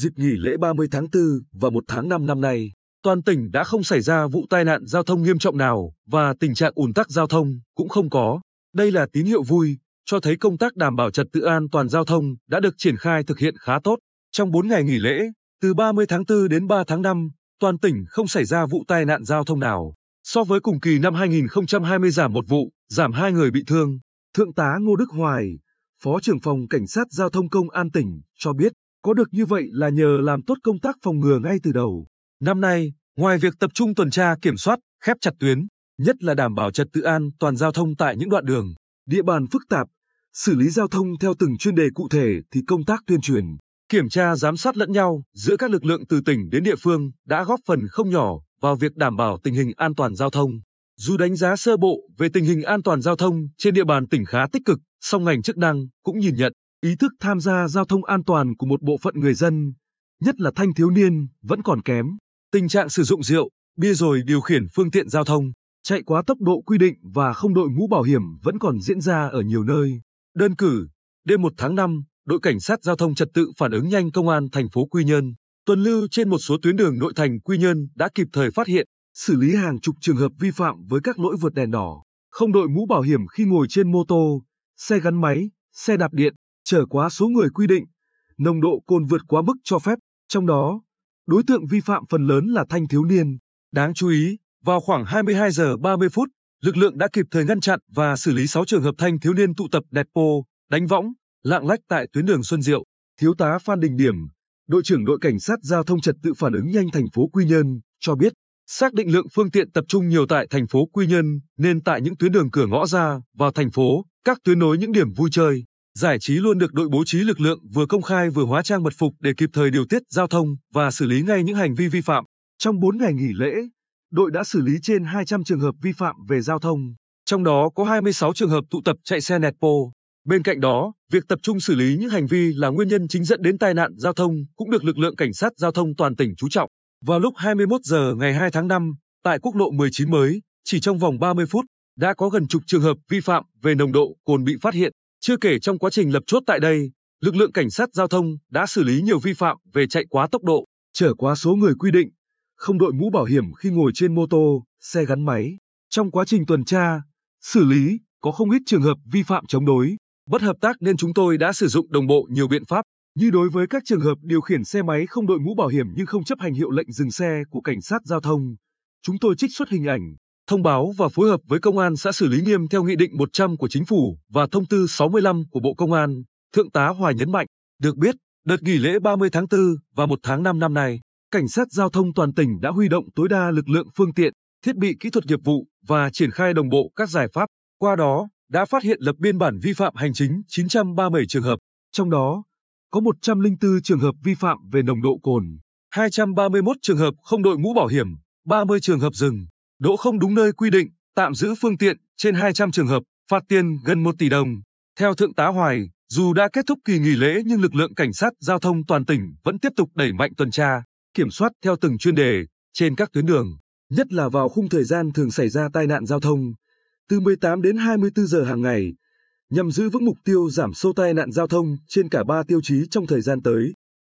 Dịp nghỉ lễ 30 tháng 4 và 1 tháng 5 năm nay, toàn tỉnh đã không xảy ra vụ tai nạn giao thông nghiêm trọng nào và tình trạng ùn tắc giao thông cũng không có. Đây là tín hiệu vui, cho thấy công tác đảm bảo trật tự an toàn giao thông đã được triển khai thực hiện khá tốt. Trong 4 ngày nghỉ lễ, từ 30 tháng 4 đến 3 tháng 5, toàn tỉnh không xảy ra vụ tai nạn giao thông nào. So với cùng kỳ năm 2020 giảm một vụ, giảm hai người bị thương. Thượng tá Ngô Đức Hoài, Phó trưởng phòng Cảnh sát Giao thông Công an tỉnh, cho biết, có được như vậy là nhờ làm tốt công tác phòng ngừa ngay từ đầu. Năm nay, ngoài việc tập trung tuần tra kiểm soát, khép chặt tuyến, nhất là đảm bảo trật tự an toàn giao thông tại những đoạn đường, địa bàn phức tạp, xử lý giao thông theo từng chuyên đề cụ thể thì công tác tuyên truyền, kiểm tra giám sát lẫn nhau giữa các lực lượng từ tỉnh đến địa phương đã góp phần không nhỏ vào việc đảm bảo tình hình an toàn giao thông. Dù đánh giá sơ bộ về tình hình an toàn giao thông trên địa bàn tỉnh khá tích cực, song ngành chức năng cũng nhìn nhận ý thức tham gia giao thông an toàn của một bộ phận người dân, nhất là thanh thiếu niên, vẫn còn kém. Tình trạng sử dụng rượu, bia rồi điều khiển phương tiện giao thông, chạy quá tốc độ quy định và không đội mũ bảo hiểm vẫn còn diễn ra ở nhiều nơi. Đơn cử, đêm 1 tháng 5, đội cảnh sát giao thông trật tự phản ứng nhanh công an thành phố Quy Nhơn, tuần lưu trên một số tuyến đường nội thành Quy Nhơn đã kịp thời phát hiện, xử lý hàng chục trường hợp vi phạm với các lỗi vượt đèn đỏ, không đội mũ bảo hiểm khi ngồi trên mô tô, xe gắn máy, xe đạp điện, chở quá số người quy định, nồng độ cồn vượt quá mức cho phép, trong đó, đối tượng vi phạm phần lớn là thanh thiếu niên. Đáng chú ý, vào khoảng 22 giờ 30 phút, lực lượng đã kịp thời ngăn chặn và xử lý 6 trường hợp thanh thiếu niên tụ tập đẹp pô, đánh võng, lạng lách tại tuyến đường Xuân Diệu. Thiếu tá Phan Đình Điểm, đội trưởng đội cảnh sát giao thông trật tự phản ứng nhanh thành phố Quy Nhơn, cho biết, xác định lượng phương tiện tập trung nhiều tại thành phố Quy Nhơn nên tại những tuyến đường cửa ngõ ra vào thành phố, các tuyến nối những điểm vui chơi, giải trí luôn được đội bố trí lực lượng vừa công khai vừa hóa trang mật phục để kịp thời điều tiết giao thông và xử lý ngay những hành vi vi phạm. Trong 4 ngày nghỉ lễ, đội đã xử lý trên 200 trường hợp vi phạm về giao thông, trong đó có 26 trường hợp tụ tập chạy xe nẹt pô. Bên cạnh đó, việc tập trung xử lý những hành vi là nguyên nhân chính dẫn đến tai nạn giao thông cũng được lực lượng cảnh sát giao thông toàn tỉnh chú trọng. Vào lúc 21 giờ ngày 2 tháng 5, tại quốc lộ 19 mới, chỉ trong vòng 30 phút, đã có gần chục trường hợp vi phạm về nồng độ cồn bị phát hiện. Chưa kể trong quá trình lập chốt tại đây, lực lượng cảnh sát giao thông đã xử lý nhiều vi phạm về chạy quá tốc độ, chở quá số người quy định, không đội mũ bảo hiểm khi ngồi trên mô tô, xe gắn máy. Trong quá trình tuần tra, xử lý, có không ít trường hợp vi phạm chống đối, bất hợp tác nên chúng tôi đã sử dụng đồng bộ nhiều biện pháp, như đối với các trường hợp điều khiển xe máy không đội mũ bảo hiểm nhưng không chấp hành hiệu lệnh dừng xe của cảnh sát giao thông. Chúng tôi trích xuất hình ảnh, thông báo và phối hợp với công an xã xử lý nghiêm theo nghị định 100 của chính phủ và thông tư 65 của Bộ Công an, Thượng tá Hoài nhấn mạnh, được biết, đợt nghỉ lễ 30 tháng 4 và 1 tháng 5 năm nay, cảnh sát giao thông toàn tỉnh đã huy động tối đa lực lượng phương tiện, thiết bị kỹ thuật nghiệp vụ và triển khai đồng bộ các giải pháp, qua đó đã phát hiện lập biên bản vi phạm hành chính 937 trường hợp, trong đó có 104 trường hợp vi phạm về nồng độ cồn, 231 trường hợp không đội mũ bảo hiểm, 30 trường hợp dừng, đỗ không đúng nơi quy định, tạm giữ phương tiện trên 200 trường hợp, phạt tiền gần 1 tỷ đồng. Theo Thượng tá Hoài, dù đã kết thúc kỳ nghỉ lễ nhưng lực lượng cảnh sát giao thông toàn tỉnh vẫn tiếp tục đẩy mạnh tuần tra, kiểm soát theo từng chuyên đề trên các tuyến đường, nhất là vào khung thời gian thường xảy ra tai nạn giao thông, từ 18 đến 24 giờ hàng ngày, nhằm giữ vững mục tiêu giảm số tai nạn giao thông trên cả ba tiêu chí trong thời gian tới.